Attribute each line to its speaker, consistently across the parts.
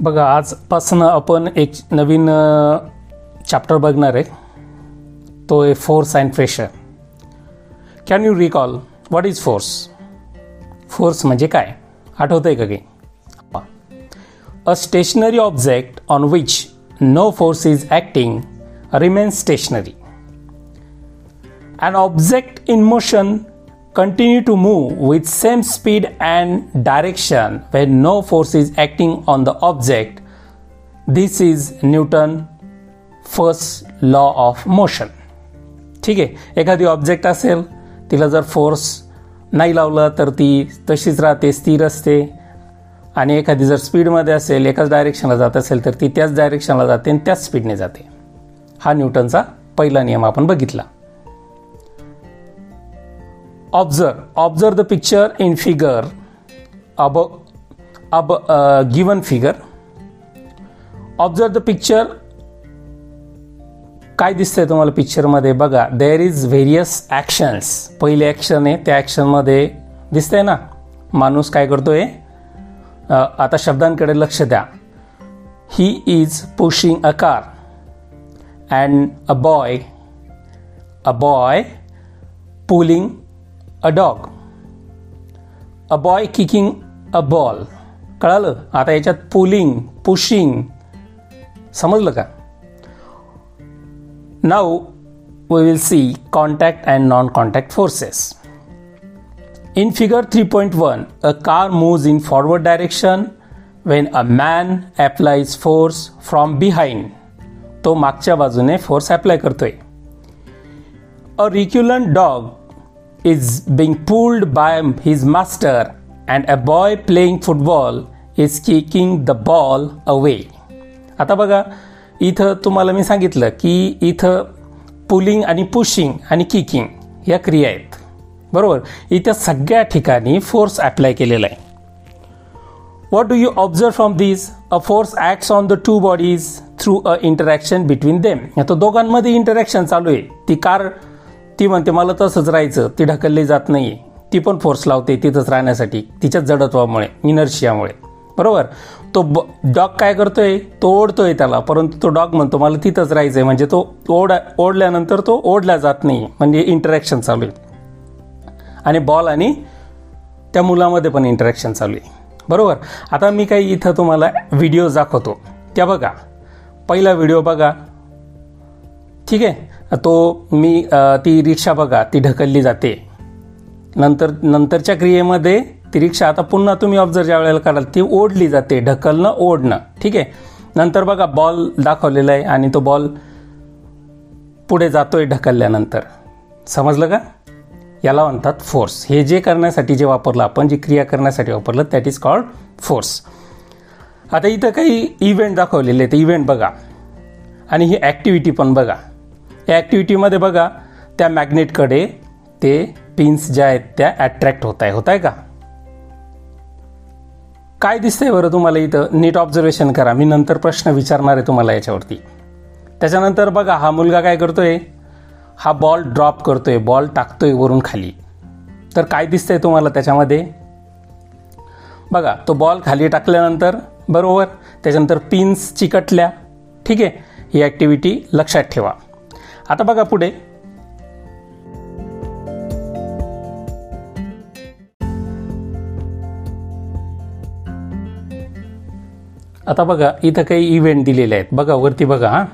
Speaker 1: बघा आजपासनं आपण एक नवीन चॅप्टर बघणार आहे. तो आहे force and pressure can you recall what is force force म्हणजे काय? आठवतं आहे का काही? A stationary object on which no force is acting remains stationary and object in motion continue to move with same speed and direction when no force is acting on the object. This is Newton first law of motion. ठीक आहे एखादी object असेल तिला जर force नाही लावलं तर ती तशीच राहते स्थिर असते आणि एखादी जर स्पीडमध्ये असेल एकाच डायरेक्शनला जात असेल तर ती त्याच डायरेक्शनला जाते आणि त्याच स्पीडने जाते हा न्यूटनचा पहिला नियम आपण बघितला observe observe the picture in figure. Above above uh, given figure. Observe the picture. काय दिसतंय तुम्हाला पिक्चरमध्ये बघा देअर इज व्हेरियस ॲक्शन्स पहिले ॲक्शन आहे त्या ॲक्शनमध्ये दिसतंय ना? माणूस काय करतोय? आता शब्दांकडे लक्ष द्या. He is pushing a car and a boy a boy pulling a dog a boy kicking a ball कळालं? आता याच्यात पुलिंग पुशिंग समजलं का? Now we will see contact and non contact forces in figure three point one a car moves in forward direction when a man applies force from behind तो मागच्या बाजूने force apply करतोय. A reluctant dog is being pulled by his master and a boy playing football is kicking the ball away. आता बघा इथं तुम्हाला मी सांगितलं की इथं पुलिंग आणि पुशिंग आणि किकिंग या क्रिया आहेत. बरोबर? इथं सगळ्या ठिकाणी फोर्स अप्लाय केलेला आहे. What do you observe from this a force acts on the two bodies through a interaction between them आता दोघांमध्ये इंटरॅक्शन चालू आहे. ती कार ती म्हणते मला तसंच राहायचं. ती ढकलली जात नाही ती पण फोर्स लावते तिथंच राहण्यासाठी तिच्या जडत्वामुळे इनर्शियामुळे. बरोबर? तो डॉग काय करतोय? तो ओढतोय त्याला. परंतु तो डॉग म्हणतो मला तिथंच राहायचंय. म्हणजे तो ओढ ओढल्यानंतर तो ओढला जात नाही म्हणजे इंटरॅक्शन चालू आहे. आणि बॉल आणि त्या मुलामध्ये पण इंटरॅक्शन चालू आहे. बरोबर? आता मी काही इथं तुम्हाला व्हिडिओ दाखवतो. त्या बघा. पहिला व्हिडिओ बघा. ठीक आहे? तो मी ती रिक्षा बघा ती ढकलली जाते. नंतर नंतरच्या क्रियेमध्ये ती रिक्षा आता पुन्हा तुम्ही ऑब्झर्व ज्या वेळेला कराल ती ओढली जाते ढकलणं ओढणं. ठीक आहे? नंतर बघा बॉल दाखवलेला आहे आणि तो बॉल पुढे जातोय ढकलल्यानंतर. समजलं का? याला म्हणतात फोर्स हे जे करण्यासाठी जे वापरलं आपण जी क्रिया करण्यासाठी वापरलं दॅट इज कॉल्ड फोर्स आता इथं काही इव्हेंट दाखवलेले आहेत. इव्हेंट बघा. आणि ही ॲक्टिव्हिटी पण बघा. या ॲक्टिव्हिटीमध्ये बघा त्या मॅग्नेटकडे ते पिन्स ज्या आहेत त्या अट्रॅक्ट होत आहे होत आहे का? काय दिसतंय बरं तुम्हाला इथं? नीट ऑब्झर्वेशन करा. मी नंतर प्रश्न विचारणार आहे तुम्हाला याच्यावरती. त्याच्यानंतर बघा हा मुलगा काय करतोय? हा बॉल ड्रॉप करतोय. बॉल टाकतोय वरून खाली. तर काय दिसतंय तुम्हाला त्याच्यामध्ये? बघा तो बॉल खाली टाकल्यानंतर बरोबर? त्याच्यानंतर पिन्स चिकटल्या. ठीक आहे? ही ॲक्टिव्हिटी लक्षात ठेवा. आता बघा पुढे. आता बघा इथं काही इव्हेंट दिलेले आहेत. बघा वरती बघा हां.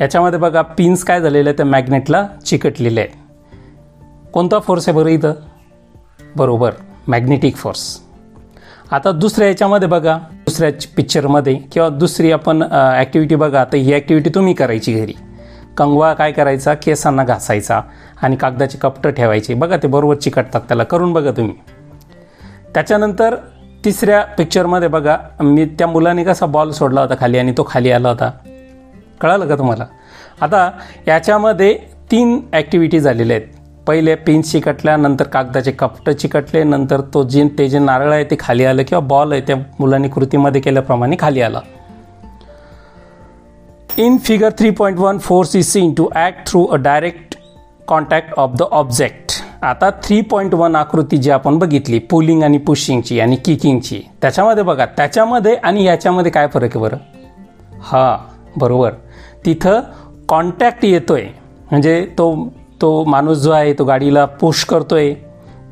Speaker 1: याच्यामध्ये बघा पिन्स काय झालेले आहेत? त्या मॅग्नेटला चिकटलेले आहे कोणता फोर्स आहे बरं इथं? बरोबर मॅग्नेटिक फोर्स आता दुसऱ्या याच्यामध्ये बघा दुसऱ्या पिक्चरमध्ये किंवा दुसरी आपण ॲक्टिव्हिटी बघा. तर ही ॲक्टिव्हिटी तुम्ही करायची घरी. कंगवा काय करायचा? केसांना घासायचा आणि कागदाचे कपटं ठेवायचे. बघा ते बरोबर चिकटतात त्याला. करून बघा तुम्ही. त्याच्यानंतर तिसऱ्या पिक्चरमध्ये बघा मी त्या मुलाने कसा बॉल सोडला होता खाली आणि तो खाली आला होता. कळालं का तुम्हाला? आता याच्यामध्ये तीन ॲक्टिव्हिटी झालेल्या आहेत. पहिले पिन चिकटल्या नंतर कागदाचे कपटं चिकटले नंतर तो जे ते जे नारळ आहे ते खाली आलं किंवा बॉल आहे त्या मुलांनी कृतीमध्ये केल्याप्रमाणे खाली आला. In figure 3.1, force is seen to act through a direct contact of the object. आता थ्री पॉईंट वन आकृती जी आपण बघितली पुलिंग आणि पुशिंगची आणि किकिंगची त्याच्यामध्ये बघा त्याच्यामध्ये आणि याच्यामध्ये काय फरक आहे बरं? हां बरोबर. तिथं कॉन्टॅक्ट येतोय. म्हणजे तो तो माणूस जो आहे तो गाडीला पुश करतोय.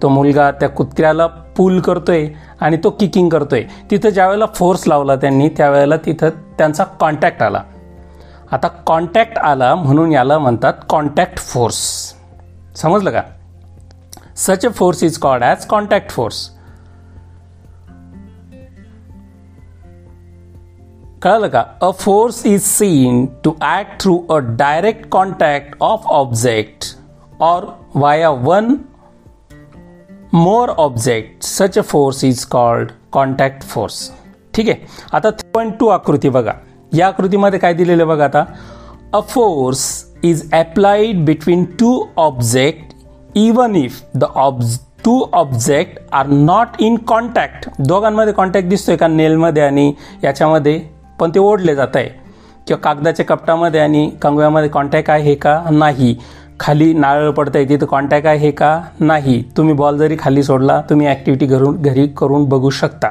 Speaker 1: तो मुलगा त्या कुत्र्याला पूल करतोय आणि तो किकिंग करतोय. तिथं ज्यावेळेला फोर्स लावला त्यांनी त्यावेळेला तिथं त्यांचा कॉन्टॅक्ट आला. आता कॉन्टॅक्ट आला म्हणून याला म्हणतात कॉन्टॅक्ट फोर्स समजलं का? Such a force is called as contact force कळलं का? A force is seen to act through a direct contact of object or via one more object such a force is called contact force ठीक आहे? आता three point two आकृती बघा. या आकृतीमध्ये काय दिलेलं बघा आता. A force is applied between two object even if the ob two object are not in contact दोघांमध्ये कॉन्टॅक्ट दिसतोय का? नेलमध्ये आणि याच्यामध्ये. पण ते ओढले जात आहे. किंवा कागदाच्या कपटामध्ये आणि कंगव्यामध्ये कॉन्टॅक्ट आहे का? नाही. खाली नारळ पडत आहे तिथं कॉन्टॅक्ट आहे का? नाही. तुम्ही बॉल जरी खाली सोडला तुम्ही ॲक्टिव्हिटी घरून घरी करून बघू शकता.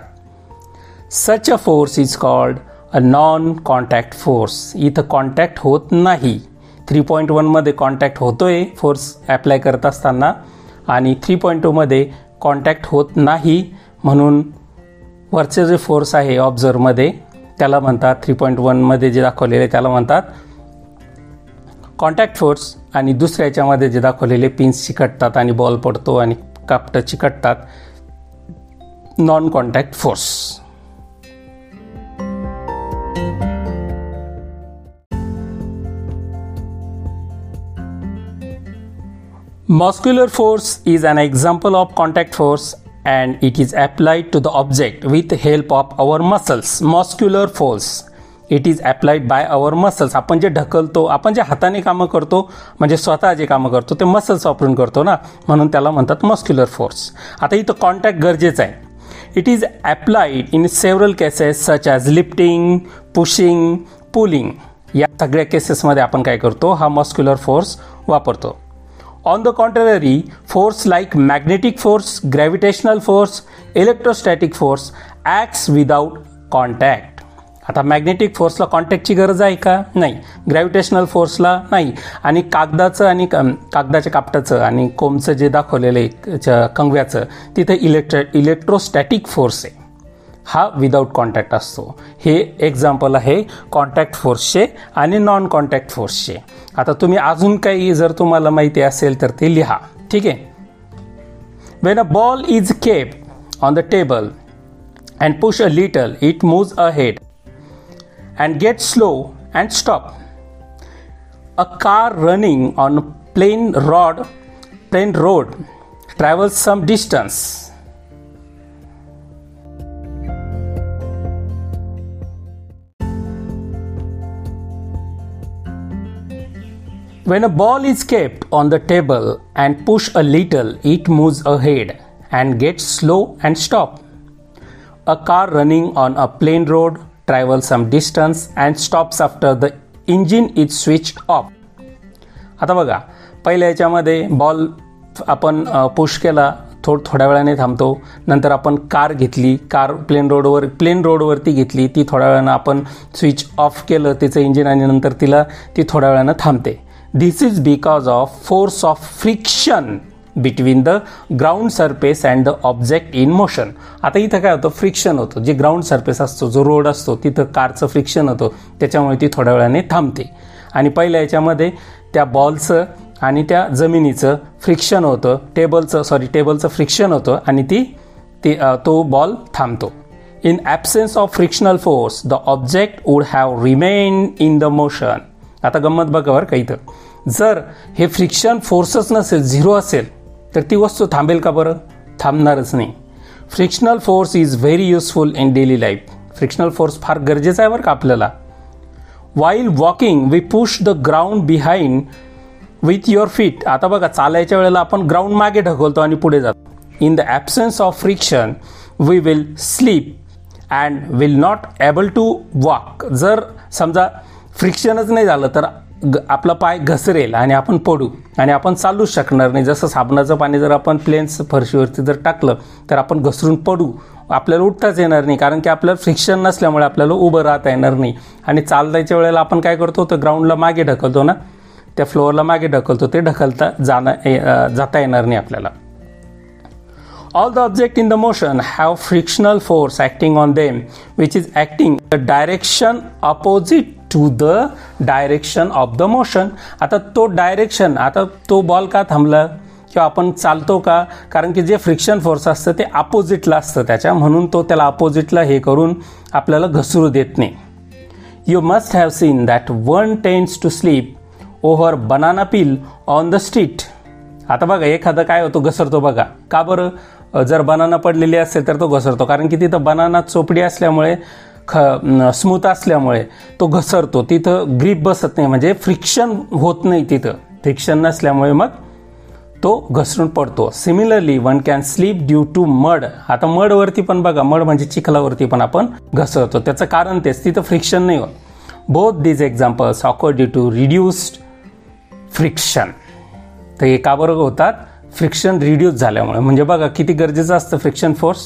Speaker 1: Such a force is called a non contact force इथं कॉन्टॅक्ट होत नाही. थ्री पॉईंट वनमध्ये कॉन्टॅक्ट होतोय फोर्स ॲप्लाय करत असताना. आणि थ्री पॉईंट टूमध्ये कॉन्टॅक्ट होत नाही म्हणून वरचे जे फोर्स आहे ऑब्झर्वमध्ये त्याला म्हणतात थ्री पॉईंट वनमध्ये जे दाखवलेले त्याला म्हणतात कॉन्टॅक्ट फोर्स आणि दुसऱ्या याच्यामध्ये जे दाखवलेले पिन्स चिकटतात आणि बॉल पडतो आणि कापटं चिकटतात. Non contact force Muscular force is an example of contact force and it is applied to the object with the help of our muscles. Muscular force it is applied by our muscles आपण जे ढकलतो आपण जे हाताने कामं करतो म्हणजे स्वतः जे कामं करतो ते मसल्स वापरून करतो ना? म्हणून त्याला म्हणतात मस्क्युलर फोर्स आता इथं कॉन्टॅक्ट गरजेचं आहे. It is applied in several cases such as lifting pushing pulling या सगळ्या केसेसमध्ये आपण काय करतो? हा मस्क्युलर फोर्स वापरतो. On the contrary, force like magnetic force, gravitational force, electrostatic force acts without contact. आता मॅग्नेटिक फोर्सला कॉन्टॅक्टची गरज आहे का? नाही. ग्रॅव्हिटेशनल फोर्सला नाही. आणि कागदाचं आणि कागदाच्या कापटाचं आणि कोमचं जे दाखवलेलं आहे कंगव्याचं तिथे इलेक्ट्र इलेक्ट्रोस्टॅटिक फोर्स आहे. हा विदाऊट कॉन्टॅक्ट असतो. हे एक्झाम्पल आहे कॉन्टॅक्ट फोर्सचे आणि नॉन कॉन्टॅक्ट फोर्सचे आता तुम्ही अजून काही जर तुम्हाला माहिती असेल तर ते लिहा. ठीक आहे? When a ball is kept on the table and push a little it moves ahead and get slow and stop a car running on plain rod plain road travels some distance When a ball is kept on the table and push a little, it moves ahead and gets slow and stop. A car running on a plain road travels some distance and stops after the engine is switch off आता बघा पहिल्या याच्यामध्ये ball आपण push केला थोड थोड्या वेळाने थांबतो नंतर आपण कार घेतली कार प्लेन रोडवर प्लेन रोडवरती घेतली ती थोड्या वेळानं आपण स्विच ऑफ केलं तिचं इंजिन आणि नंतर तिला ती थोड्या वेळानं थांबते this is because of force of friction between the ground surface and the object in motion आता इथं काय होतं? फ्रिक्शन होतं. जे ग्राउंड सरफेस असतो जो रोड असतो तिथं कारचं फ्रिक्शन होतं. त्याच्यामुळे ती थोड्या वेळाने थांबते. आणि पहिल्या याच्यामध्ये त्या बॉलचं आणि त्या जमिनीचं फ्रिक्शन होतं. टेबलचं सॉरी टेबलचं फ्रिक्शन होतं आणि ती ती तो बॉल थांबतो. In absence of frictional force the object would have remain in the motion आता गंमत बघा बरं का इथं. जर हे फ्रिक्शन फोर्सच नसेल झिरो असेल तर ती वस्तू थांबेल का बरं? थांबणारच नाही. Frictional force is very useful in daily life frictional force फार गरजेचा आहे बरं का आपल्याला. While walking we push the ground behind with your feet आता बघा चालायच्या वेळेला आपण ग्राउंड मागे ढकलतो आणि पुढे जातो. In the absence of friction we will slip and will not able to walk जर समजा फ्रिक्शनच नाही झालं तर ग आपला पाय घसरेल आणि आपण पडू आणि आपण चालूच शकणार नाही. जसं साबणाचं पाणी जर आपण प्लेन्स फरशीवरती जर टाकलं तर आपण घसरून पडू. आपल्याला उठताच येणार नाही कारण की आपल्याला फ्रिक्शन नसल्यामुळे आपल्याला उभं राहता येणार नाही. आणि चालतायच्या वेळेला आपण काय करतो तर ग्राउंडला मागे ढकलतो ना? त्या फ्लोअरला मागे ढकलतो. ते ढकलता जाणं जाता येणार नाही आपल्याला. All the object in the motion have frictional force acting on them which is acting the direction opposite to the direction of the motion आता तो डायरेक्शन आता तो बॉल का थांबला? किंवा आपण चालतो का? कारण की जे फ्रिक्शन फोर्स असतं ते अपोजिटला असतं. त्याच्या म्हणून तो त्याला अपोजिटला हे करून आपल्याला घसरू देत नाही. You must have seen that one tends to slip over banana peel on the street आता बघा एखादं काय होतो घसरतो बघा. का बरं? जर बनाना पडलेली असेल तर तो घसरतो. कारण की तिथं बनाना चोपडी असल्यामुळे ख स्मूथ असल्यामुळे तो घसरतो. तिथं ग्रीप बसत नाही म्हणजे फ्रिक्शन होत नाही तिथं. फ्रिक्शन नसल्यामुळे मग तो घसरून पडतो. Similarly one can slip due to mud आता मडवरती पण बघा मड म्हणजे चिखलावरती पण आपण घसरतो. त्याचं कारण तेच तिथं फ्रिक्शन नाही होत. Both these examples occur due to reduced friction तर का बरोबर होतात? फ्रिक्शन रिड्यूस झाल्यामुळे. म्हणजे बघा किती गरजेचं असतं फ्रिक्शन फोर्स